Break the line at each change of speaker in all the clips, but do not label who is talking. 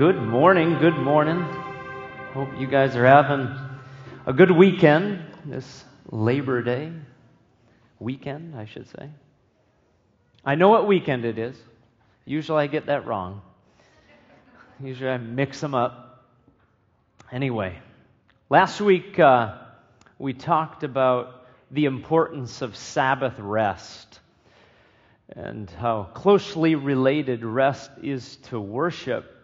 Good morning, good morning. Hope you guys are having a good weekend, this Labor Day weekend, I should say. I know what weekend it is. Usually I get that wrong. Usually I mix them up. Anyway, last week uh, we talked about the importance of Sabbath rest and how closely related rest is to worship.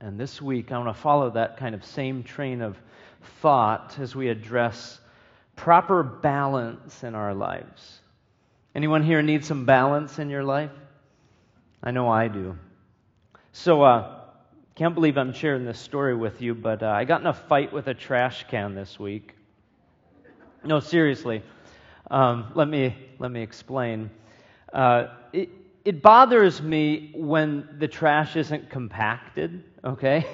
And this week, I want to follow that kind of same train of thought as we address proper balance in our lives. Anyone here need some balance in your life? I know I do. So, uh, can't believe I'm sharing this story with you, but uh, I got in a fight with a trash can this week. No, seriously. Um, let me let me explain. Uh, it, it bothers me when the trash isn't compacted, okay?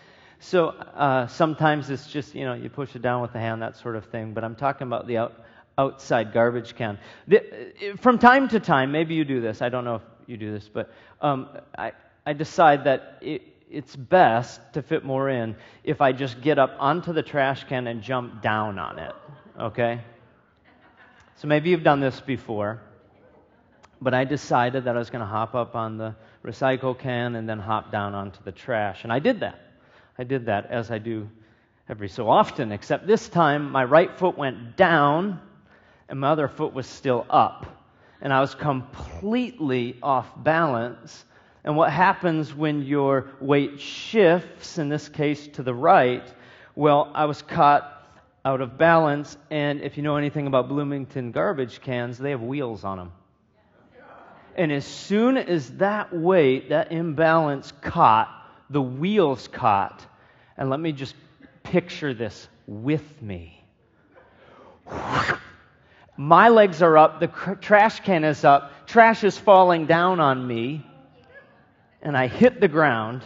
so uh, sometimes it's just, you know, you push it down with the hand, that sort of thing, but I'm talking about the out, outside garbage can. The, from time to time, maybe you do this, I don't know if you do this, but um, I, I decide that it, it's best to fit more in if I just get up onto the trash can and jump down on it, okay? So maybe you've done this before. But I decided that I was going to hop up on the recycle can and then hop down onto the trash. And I did that. I did that as I do every so often, except this time my right foot went down and my other foot was still up. And I was completely off balance. And what happens when your weight shifts, in this case to the right? Well, I was caught out of balance. And if you know anything about Bloomington garbage cans, they have wheels on them. And as soon as that weight, that imbalance caught, the wheels caught, and let me just picture this with me. My legs are up, the trash can is up, trash is falling down on me, and I hit the ground.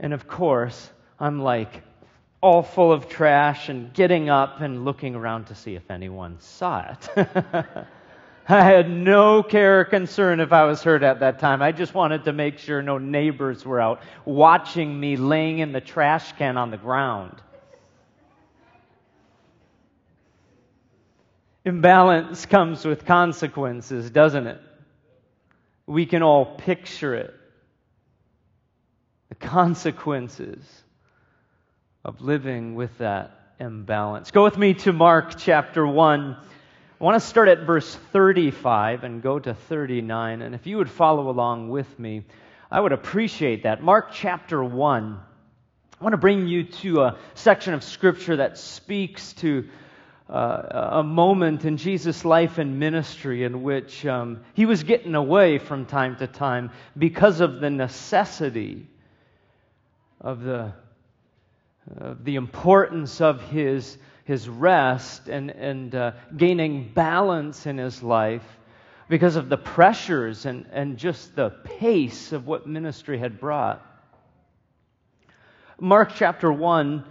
And of course, I'm like all full of trash and getting up and looking around to see if anyone saw it. I had no care or concern if I was hurt at that time. I just wanted to make sure no neighbors were out watching me laying in the trash can on the ground. Imbalance comes with consequences, doesn't it? We can all picture it. The consequences of living with that imbalance. Go with me to Mark chapter 1 I want to start at verse 35 and go to 39. And if you would follow along with me, I would appreciate that. Mark chapter 1. I want to bring you to a section of Scripture that speaks to uh, a moment in Jesus' life and ministry in which um, he was getting away from time to time because of the necessity of the, uh, the importance of his his rest and, and uh, gaining balance in his life because of the pressures and, and just the pace of what ministry had brought. Mark chapter 1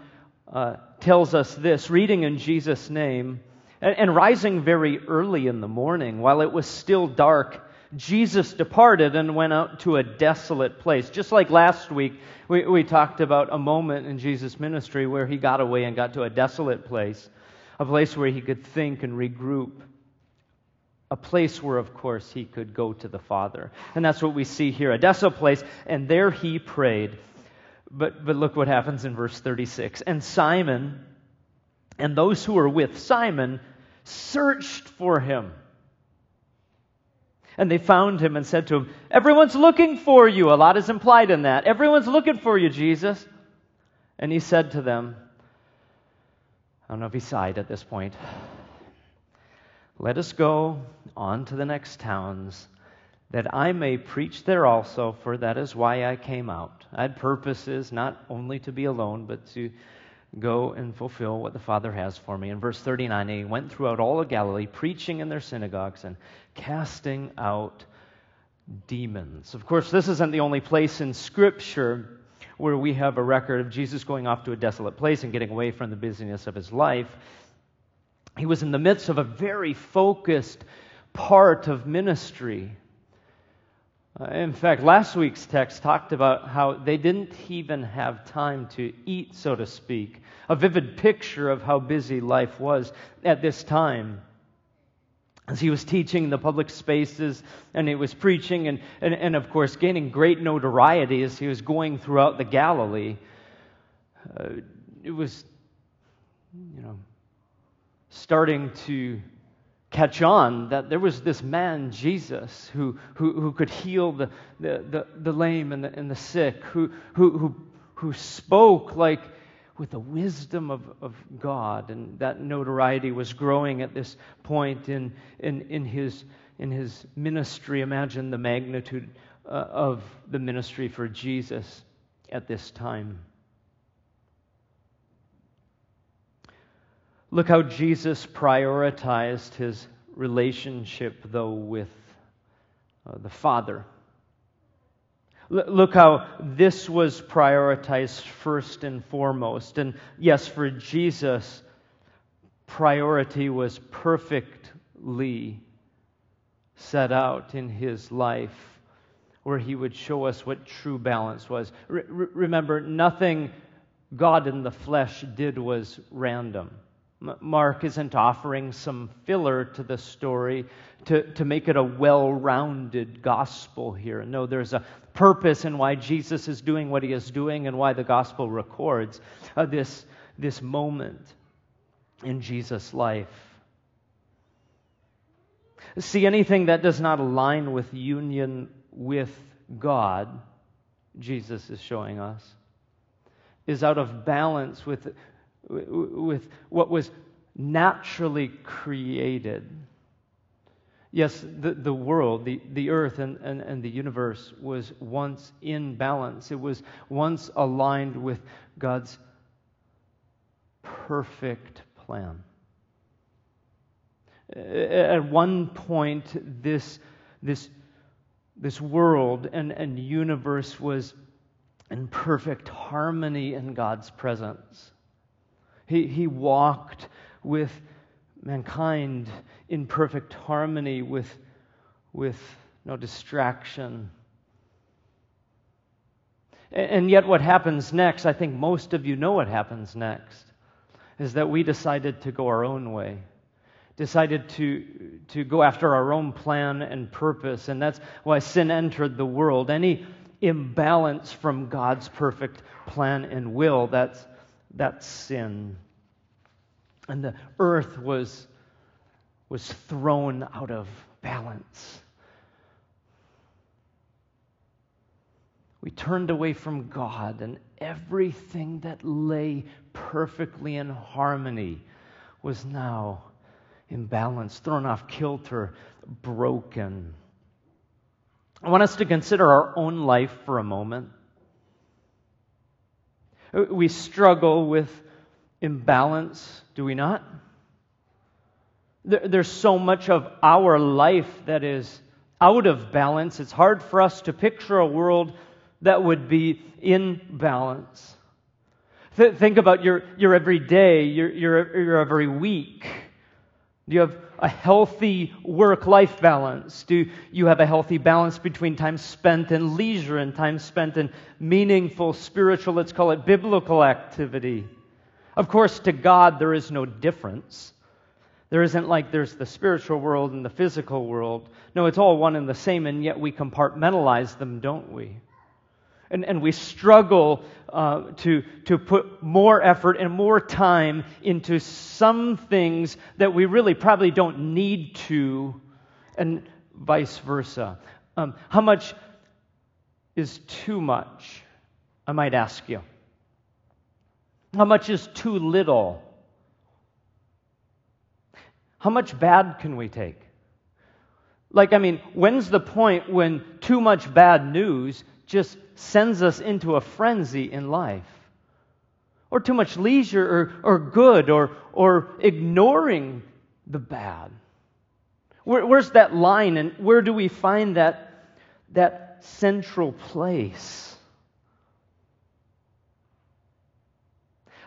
uh, tells us this reading in Jesus' name and, and rising very early in the morning while it was still dark Jesus departed and went out to a desolate place. Just like last week, we, we talked about a moment in Jesus' ministry where he got away and got to a desolate place, a place where he could think and regroup, a place where, of course, he could go to the Father. And that's what we see here a desolate place, and there he prayed. But, but look what happens in verse 36. And Simon and those who were with Simon searched for him. And they found him and said to him, Everyone's looking for you. A lot is implied in that. Everyone's looking for you, Jesus. And he said to them, I don't know if he sighed at this point. Let us go on to the next towns, that I may preach there also, for that is why I came out. I had purposes not only to be alone, but to go and fulfill what the Father has for me. In verse 39, he went throughout all of Galilee, preaching in their synagogues and casting out demons. Of course, this isn't the only place in Scripture where we have a record of Jesus going off to a desolate place and getting away from the busyness of his life. He was in the midst of a very focused part of ministry Uh, in fact, last week's text talked about how they didn't even have time to eat, so to speak. A vivid picture of how busy life was at this time. As he was teaching in the public spaces and he was preaching and, and, and of course, gaining great notoriety as he was going throughout the Galilee, uh, it was, you know, starting to catch on that there was this man, Jesus, who, who, who could heal the, the, the, the lame and the, and the sick, who, who, who, who spoke like with the wisdom of, of God. And that notoriety was growing at this point in, in, in, his, in his ministry. Imagine the magnitude uh, of the ministry for Jesus at this time. Look how Jesus prioritized his relationship, though, with uh, the Father. L- look how this was prioritized first and foremost. And yes, for Jesus, priority was perfectly set out in his life, where he would show us what true balance was. R- remember, nothing God in the flesh did was random. Mark isn't offering some filler to the story to, to make it a well rounded gospel here. No, there's a purpose in why Jesus is doing what he is doing and why the gospel records uh, this, this moment in Jesus' life. See, anything that does not align with union with God, Jesus is showing us, is out of balance with with what was naturally created. Yes, the, the world, the, the earth, and, and, and the universe was once in balance. It was once aligned with God's perfect plan. At one point, this, this, this world and, and universe was in perfect harmony in God's presence. He, he walked with mankind in perfect harmony, with, with no distraction. And yet, what happens next, I think most of you know what happens next, is that we decided to go our own way, decided to, to go after our own plan and purpose. And that's why sin entered the world. Any imbalance from God's perfect plan and will, that's, that's sin. And the earth was, was thrown out of balance. We turned away from God, and everything that lay perfectly in harmony was now imbalanced, thrown off kilter, broken. I want us to consider our own life for a moment. We struggle with imbalance, do we not? There's so much of our life that is out of balance. It's hard for us to picture a world that would be in balance. think about your, your every day, your, your, your every week. Do you have a healthy work life balance? Do you have a healthy balance between time spent in leisure and time spent in meaningful, spiritual, let's call it biblical activity? Of course, to God, there is no difference. There isn't like there's the spiritual world and the physical world. No, it's all one and the same, and yet we compartmentalize them, don't we? And, and we struggle uh, to, to put more effort and more time into some things that we really probably don't need to, and vice versa. Um, how much is too much? I might ask you. How much is too little? How much bad can we take? Like, I mean, when's the point when too much bad news just sends us into a frenzy in life? Or too much leisure or, or good or, or ignoring the bad? Where, where's that line and where do we find that, that central place?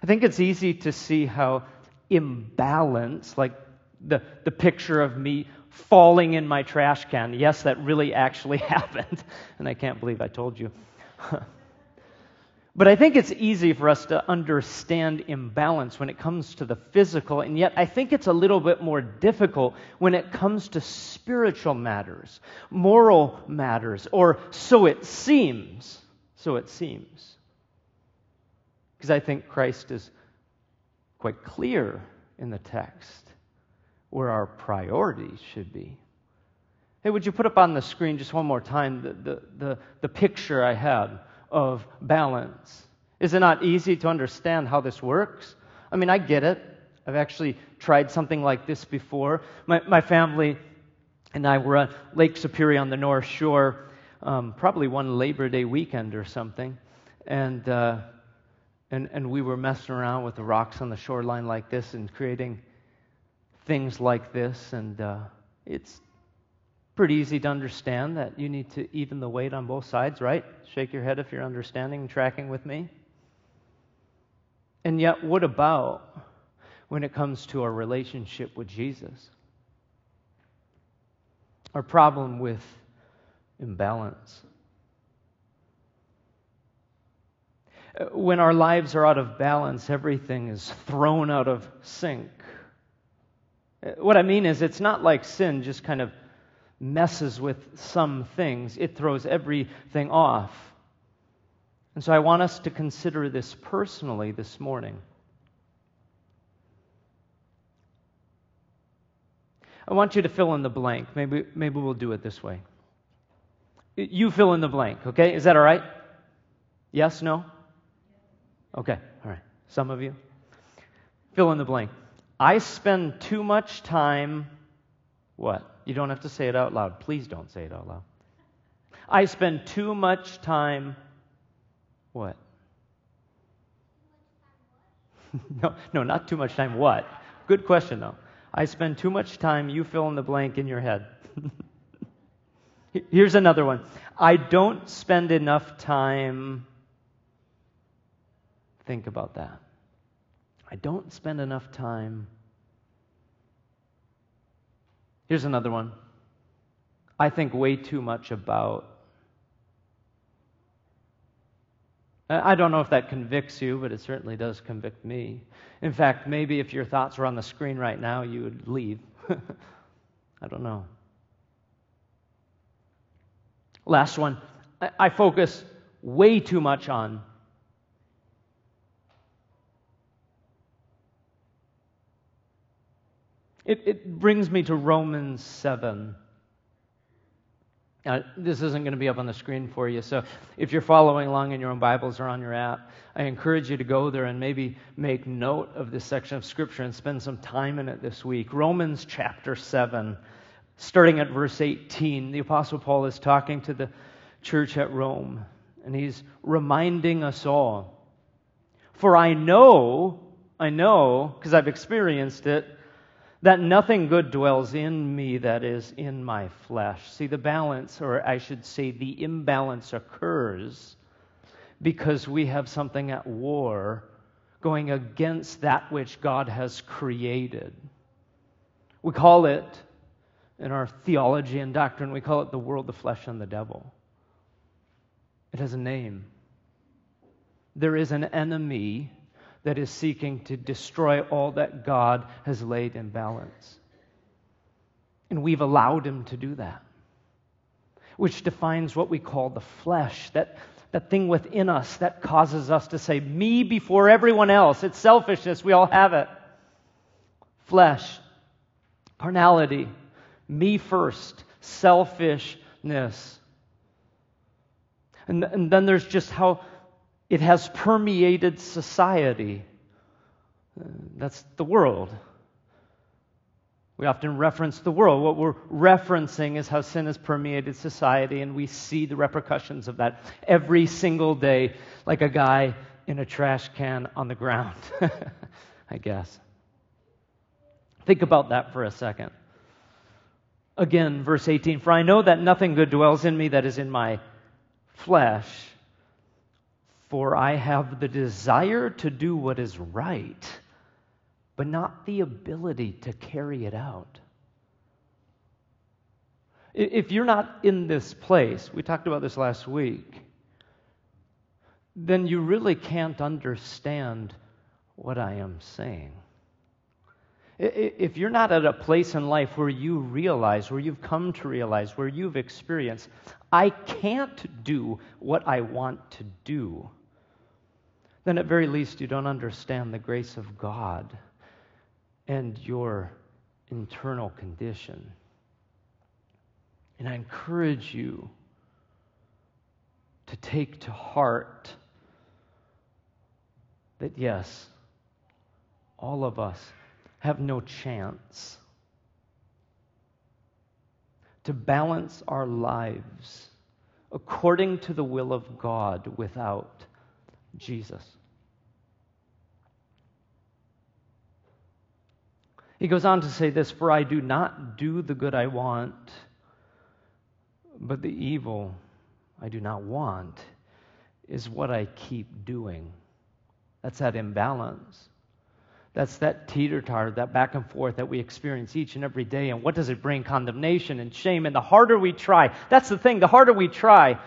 I think it's easy to see how imbalance, like the, the picture of me falling in my trash can. Yes, that really actually happened, and I can't believe I told you. But I think it's easy for us to understand imbalance when it comes to the physical, and yet I think it's a little bit more difficult when it comes to spiritual matters, moral matters, or so it seems. So it seems. Because I think Christ is quite clear in the text where our priorities should be. Hey, would you put up on the screen just one more time the, the, the, the picture I had? of balance. Is it not easy to understand how this works? I mean, I get it. I've actually tried something like this before. My, my family and I were at Lake Superior on the North Shore, um, probably one Labor Day weekend or something, and, uh, and, and we were messing around with the rocks on the shoreline like this and creating things like this, and uh, it's pretty easy to understand that you need to even the weight on both sides, right? Shake your head if you're understanding and tracking with me. And yet, what about when it comes to our relationship with Jesus? Our problem with imbalance. When our lives are out of balance, everything is thrown out of sync. What I mean is, it's not like sin just kind of messes with some things, it throws everything off. And so I want us to consider this personally this morning. I want you to fill in the blank. Maybe, maybe we'll do it this way. You fill in the blank, okay? Is that all right? Yes, no? Okay, all right. Some of you. Fill in the blank. I spend too much time, what? You don't have to say it out loud. Please don't say it out loud. I spend too much time, what? no, no, not too much time. What? Good question, though. I spend too much time, you fill in the blank in your head. Here's another one. I don't spend enough time. Think about that. I don't spend enough time Here's another one. I think way too much about. I don't know if that convicts you, but it certainly does convict me. In fact, maybe if your thoughts were on the screen right now, you would leave. I don't know. Last one. I focus way too much on It, it brings me to Romans 7. Now, this isn't going to be up on the screen for you, so if you're following along in your own Bibles or on your app, I encourage you to go there and maybe make note of this section of Scripture and spend some time in it this week. Romans chapter 7, starting at verse 18, the Apostle Paul is talking to the church at Rome, and he's reminding us all. For I know, I know, because I've experienced it, that nothing good dwells in me that is in my flesh. See, the balance, or I should say, the imbalance occurs because we have something at war going against that which God has created. We call it, in our theology and doctrine, we call it the world, the flesh, and the devil. It has a name. There is an enemy that is seeking to destroy all that God has laid in balance. And we've allowed him to do that, which defines what we call the flesh, that, that thing within us that causes us to say, me before everyone else. It's selfishness, we all have it. Flesh, carnality, me first, selfishness. And, and then there's just how it has permeated society. That's the world. We often reference the world. What we're referencing is how sin has permeated society, and we see the repercussions of that every single day, like a guy in a trash can on the ground, I guess. Think about that for a second. Again, verse 18 For I know that nothing good dwells in me that is in my flesh. For I have the desire to do what is right, but not the ability to carry it out. If you're not in this place, we talked about this last week, then you really can't understand what I am saying. If you're not at a place in life where you realize, where you've come to realize, where you've experienced, I can't do what I want to do, then at very least you don't understand the grace of God and your internal condition. And I encourage you to take to heart that yes, all of us have no chance to balance our lives according to the will of God without Jesus. He goes on to say this For I do not do the good I want, but the evil I do not want is what I keep doing. That's that imbalance. That's that teeter totter, that back and forth that we experience each and every day. And what does it bring? Condemnation and shame. And the harder we try, that's the thing, the harder we try,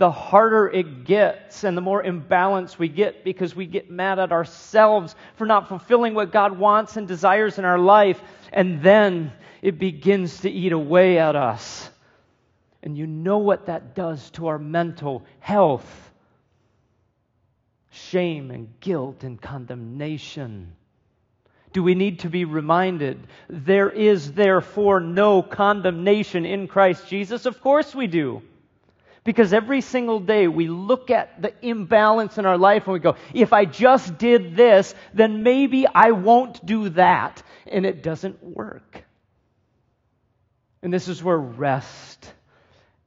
the harder it gets and the more imbalanced we get because we get mad at ourselves for not fulfilling what God wants and desires in our life. And then it begins to eat away at us. And you know what that does to our mental health shame and guilt and condemnation. Do we need to be reminded there is therefore no condemnation in Christ Jesus? Of course we do. Because every single day we look at the imbalance in our life and we go, if I just did this, then maybe I won't do that. And it doesn't work. And this is where rest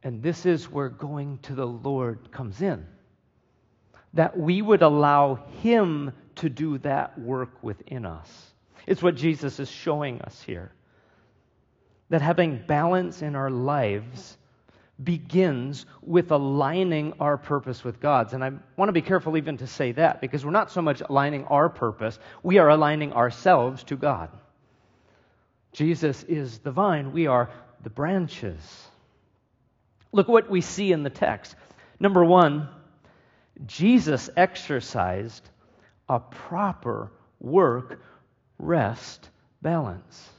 and this is where going to the Lord comes in. That we would allow Him to do that work within us. It's what Jesus is showing us here. That having balance in our lives begins with aligning our purpose with God's. And I want to be careful even to say that because we're not so much aligning our purpose, we are aligning ourselves to God. Jesus is the vine, we are the branches. Look what we see in the text. Number one, Jesus exercised a proper work, rest, balance.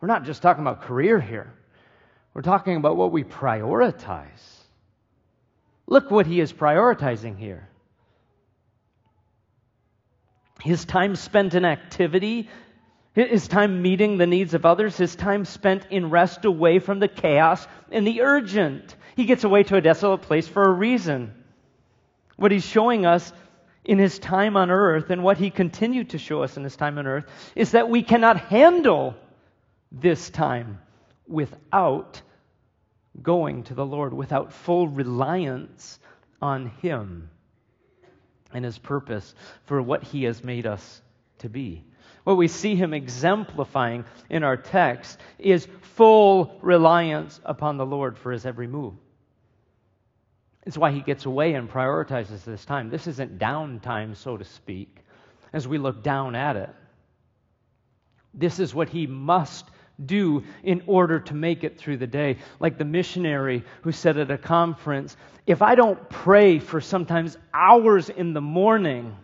We're not just talking about career here. We're talking about what we prioritize. Look what he is prioritizing here. His time spent in activity, his time meeting the needs of others, his time spent in rest away from the chaos and the urgent. He gets away to a desolate place for a reason. What he's showing us in his time on earth and what he continued to show us in his time on earth is that we cannot handle this time without going to the Lord, without full reliance on Him and His purpose for what He has made us to be. What we see Him exemplifying in our text is full reliance upon the Lord for His every move. It's why He gets away and prioritizes this time. This isn't downtime, so to speak, as we look down at it. This is what He must do in order to make it through the day. Like the missionary who said at a conference, if I don't pray for sometimes hours in the morning,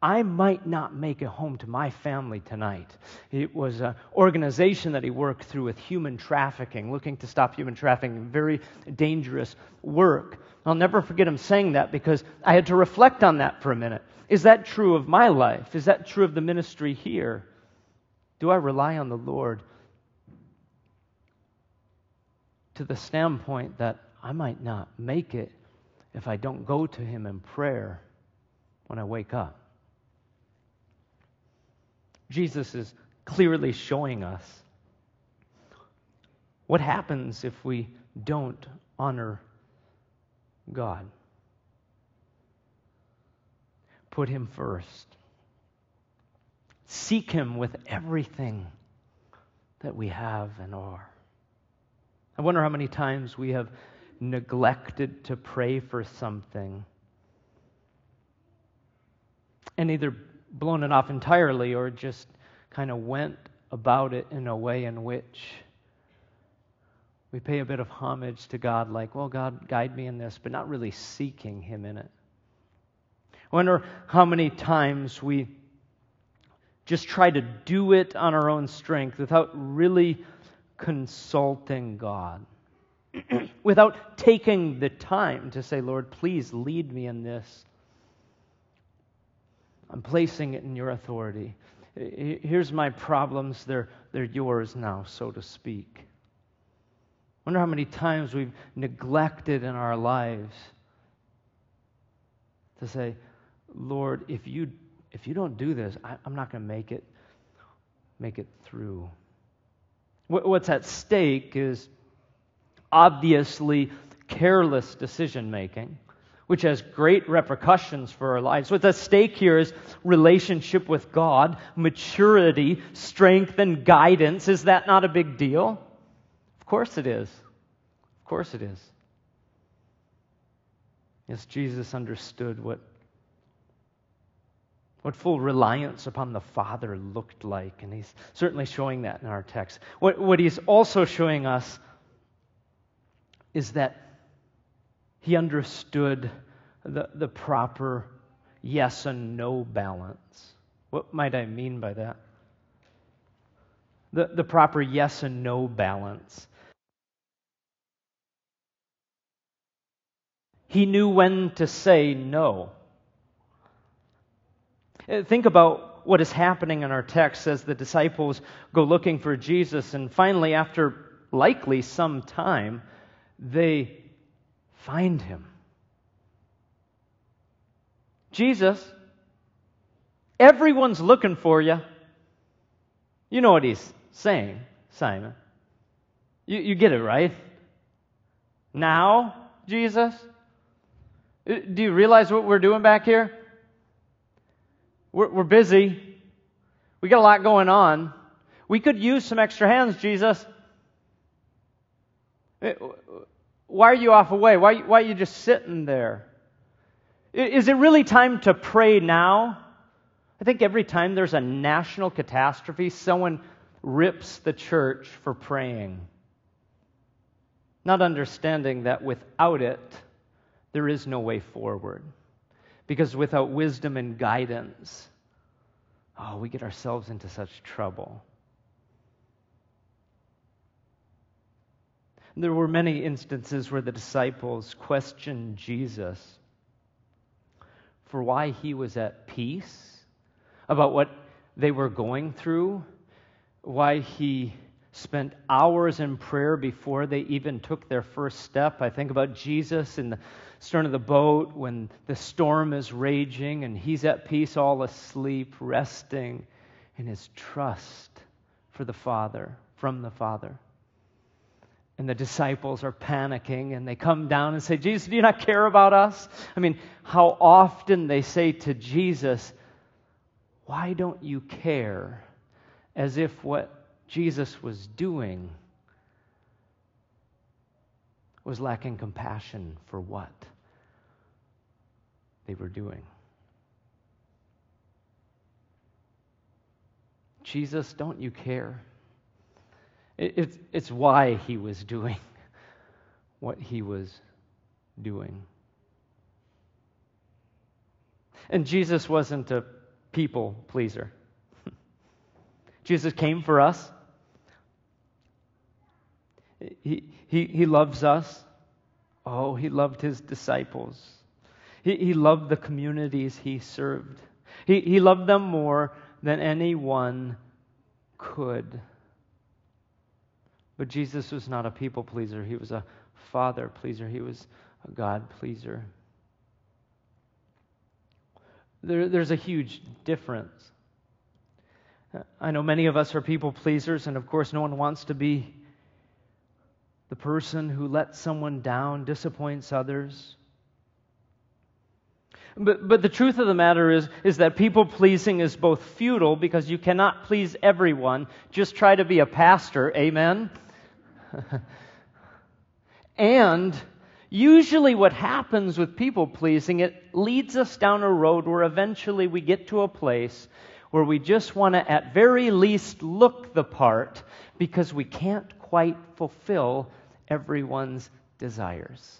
I might not make it home to my family tonight. It was an organization that he worked through with human trafficking, looking to stop human trafficking, very dangerous work. I'll never forget him saying that because I had to reflect on that for a minute. Is that true of my life? Is that true of the ministry here? Do I rely on the Lord to the standpoint that I might not make it if I don't go to Him in prayer when I wake up? Jesus is clearly showing us what happens if we don't honor God. Put Him first. Seek Him with everything that we have and are. I wonder how many times we have neglected to pray for something and either blown it off entirely or just kind of went about it in a way in which we pay a bit of homage to God, like, well, God, guide me in this, but not really seeking Him in it. I wonder how many times we just try to do it on our own strength without really consulting God, without taking the time to say, Lord, please lead me in this. I'm placing it in your authority. Here's my problems, they're, they're yours now, so to speak wonder how many times we've neglected in our lives to say, Lord, if you if you don't do this, I, am not going to make it make it through. What, what's at stake is obviously careless decision making, which has great repercussions for our lives. What's at stake here is relationship with God, maturity, strength, and guidance. Is that not a big deal? Of course it is. Of course it is. Yes, Jesus understood what, what full reliance upon the Father looked like, and he's certainly showing that in our text. What, what he's also showing us is that he understood the, the proper yes and no balance. What might I mean by that? The, the proper yes and no balance. He knew when to say no. Uh, think about what is happening in our text as the disciples go looking for Jesus, and finally, after likely some time, they find him. Jesus, everyone's looking for you. You know what he's saying, Simon. You, you get it, right? Now, Jesus? Uh, do you realize what we're doing back here? We're, we're busy. We got a lot going on. We could use some extra hands, Jesus. Uh, why are you off away? Why, why are you just sitting there? Is it really time to pray now? I think every time there's a national catastrophe, someone rips the church for praying. Not understanding that without it, there is no way forward. Because without wisdom and guidance, oh, we get ourselves into such trouble. There were many instances where the disciples questioned Jesus for why he was at peace, about what they were going through, why he spent hours in prayer before they even took their first step. I think about Jesus in the stern of the boat when the storm is raging and he's at peace, all asleep, resting in his trust for the Father, from the Father. And the disciples are panicking and they come down and say, Jesus, do you not care about us? I mean, how often they say to Jesus, Why don't you care? As if what Jesus was doing was lacking compassion for what they were doing. Jesus, don't you care? it's, it's why he was doing what he was doing. And Jesus wasn't a people pleaser. Jesus came for us. He, he, he loves us. Oh, he loved his disciples. He, he loved the communities he served. He, he loved them more than anyone could. But Jesus was not a people pleaser, he was a father pleaser, he was a God pleaser. There, there's a huge difference. I know many of us are people pleasers, and of course, no one wants to be the person who lets someone down, disappoints others. But, but the truth of the matter is, is that people pleasing is both futile because you cannot please everyone. Just try to be a pastor. Amen? and usually what happens with people pleasing, it leads us down a road where eventually we get to a place where we just want to, at very least, look the part because we can't quite fulfill everyone's desires.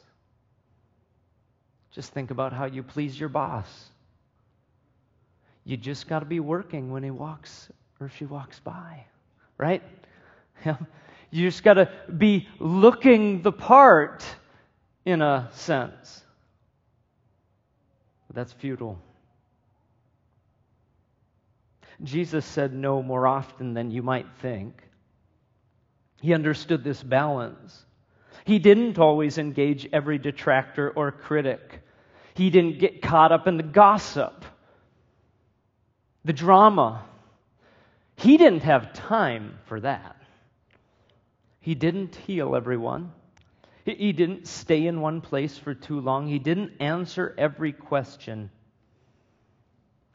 Just think about how you please your boss. You just got to be working when he walks or she walks by, right? you just got to be looking the part in a sense. But that's futile. Jesus said no more often than you might think. He understood this balance. He didn't always engage every detractor or critic. He didn't get caught up in the gossip, the drama. He didn't have time for that. He didn't heal everyone. He didn't stay in one place for too long. He didn't answer every question.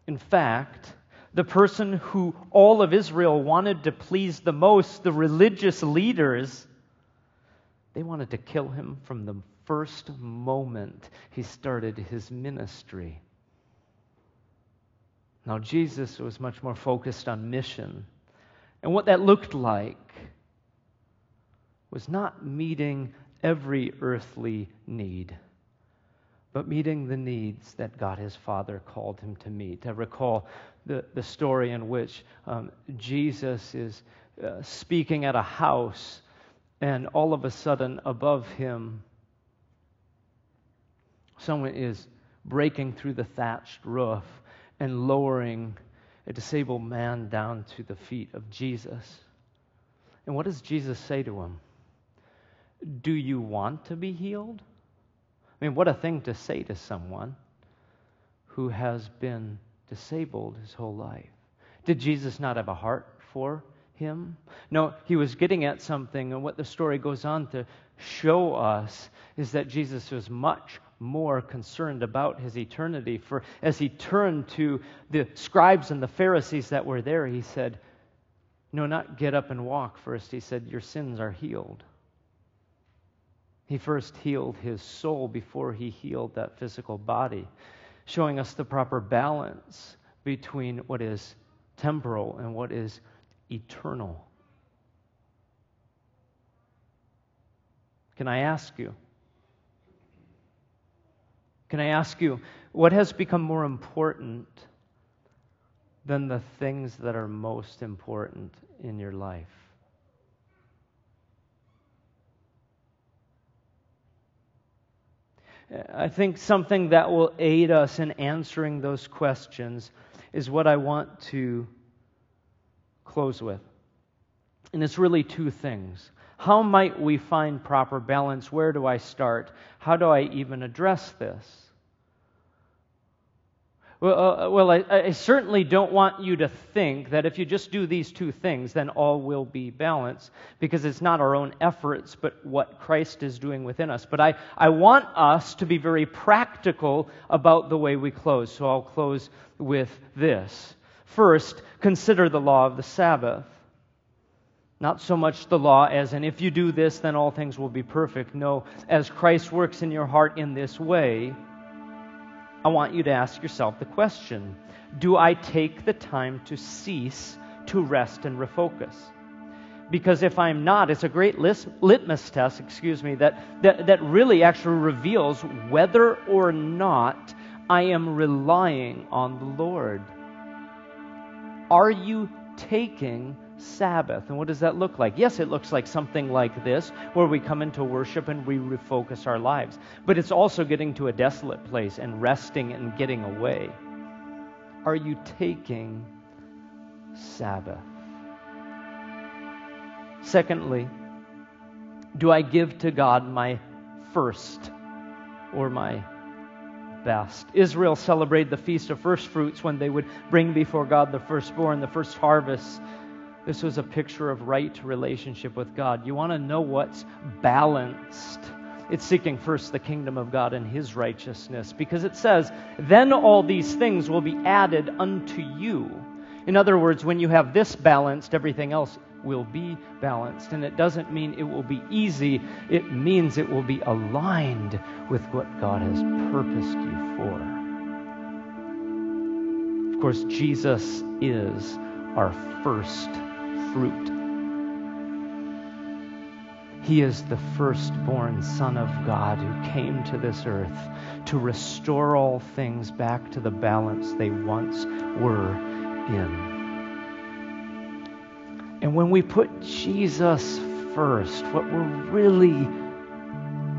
In fact, the person who all of Israel wanted to please the most, the religious leaders, they wanted to kill him from the first moment he started his ministry. Now, Jesus was much more focused on mission. And what that looked like was not meeting every earthly need but meeting the needs that God his Father called him to meet. I recall the, the story in which um, Jesus is uh, speaking at a house, and all of a sudden, above him, someone is breaking through the thatched roof and lowering a disabled man down to the feet of Jesus. And what does Jesus say to him? Do you want to be healed? I mean, what a thing to say to someone who has been disabled his whole life. Did Jesus not have a heart for him? No, he was getting at something, and what the story goes on to show us is that Jesus was much more concerned about his eternity. For as he turned to the scribes and the Pharisees that were there, he said, No, not get up and walk first. He said, Your sins are healed. He first healed his soul before he healed that physical body, showing us the proper balance between what is temporal and what is eternal. Can I ask you? Can I ask you, what has become more important than the things that are most important in your life? I think something that will aid us in answering those questions is what I want to close with. And it's really two things. How might we find proper balance? Where do I start? How do I even address this? Well, uh, well I, I, certainly don't want you to think that if you just do these two things, then all will be balanced, because it's not our own efforts, but what Christ is doing within us. But I, I want us to be very practical about the way we close. So I'll close with this. First, consider the law of the Sabbath. Not so much the law as in, if you do this, then all things will be perfect. No, as Christ works in your heart in this way, I want you to ask yourself the question Do I take the time to cease to rest and refocus? Because if I'm not, it's a great litmus test, excuse me, that, that, that really actually reveals whether or not I am relying on the Lord. Are you taking Sabbath. And what does that look like? Yes, it looks like something like this, where we come into worship and we refocus our lives. But it's also getting to a desolate place and resting and getting away. Are you taking Sabbath? Secondly, do I give to God my first or my best? Israel celebrated the feast of first fruits when they would bring before God the firstborn, the first harvest this was a picture of right relationship with God. You want to know what's balanced. It's seeking first the kingdom of God and his righteousness because it says, Then all these things will be added unto you. In other words, when you have this balanced, everything else will be balanced. And it doesn't mean it will be easy, it means it will be aligned with what God has purposed you for. Of course, Jesus is our first fruit. He is the firstborn Son of God who came to this earth to restore all things back to the balance they once were in. And when we put Jesus first, what we're really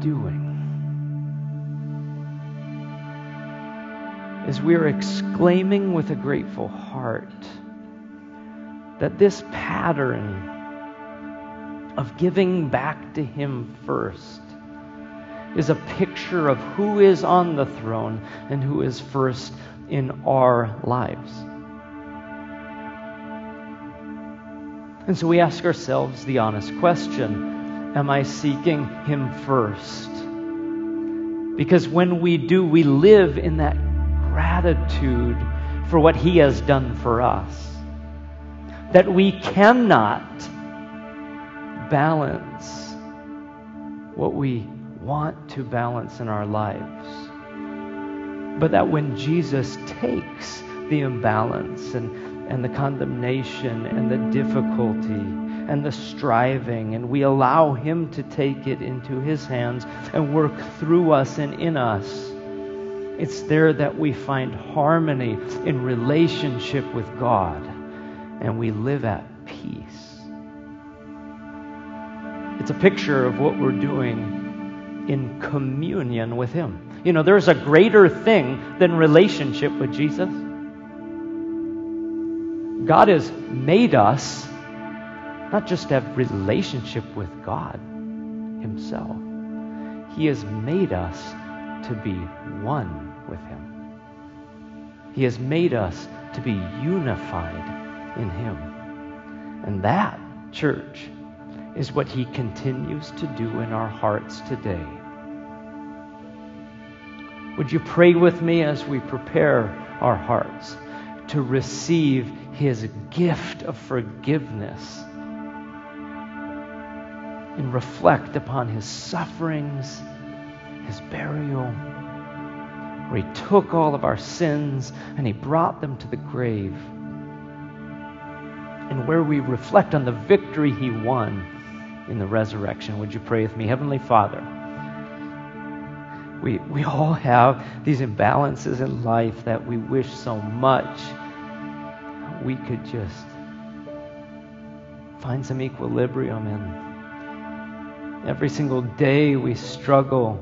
doing is we're exclaiming with a grateful heart that this pattern of giving back to Him first is a picture of who is on the throne and who is first in our lives. And so we ask ourselves the honest question Am I seeking Him first? Because when we do, we live in that gratitude for what He has done for us. That we cannot balance what we want to balance in our lives. But that when Jesus takes the imbalance and, and the condemnation and the difficulty and the striving, and we allow Him to take it into His hands and work through us and in us, it's there that we find harmony in relationship with God and we live at peace. It's a picture of what we're doing in communion with Him. You know, there's a greater thing than relationship with Jesus. God has made us not just to have relationship with God Himself. He has made us to be one with Him. He has made us to be unified in Him. And that, church, is what He continues to do in our hearts today. Would you pray with me as we prepare our hearts to receive His gift of forgiveness and reflect upon His sufferings, His burial, where He took all of our sins and He brought them to the grave, and where we reflect on the victory He won in the resurrection. Would you pray with me? Heavenly Father, we, we all have these imbalances in life that we wish so much we could just find some equilibrium in. Every single day we struggle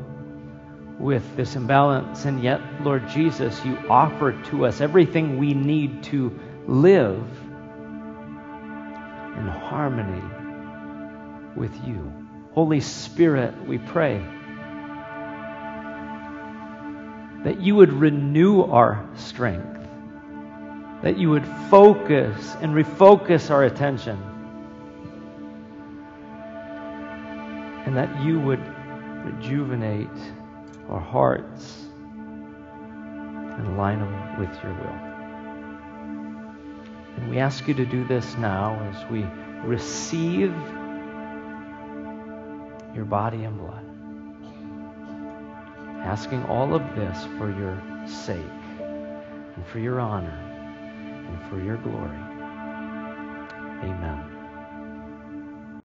with this imbalance, and yet, Lord Jesus, you offer to us everything we need to live in harmony with you. Holy Spirit, we pray that you would renew our strength, that you would focus and refocus our attention, and that you would rejuvenate our hearts and align them with your will. And we ask you to do this now as we receive your body and blood. Asking all of this for your sake and for your honor and for your glory. Amen.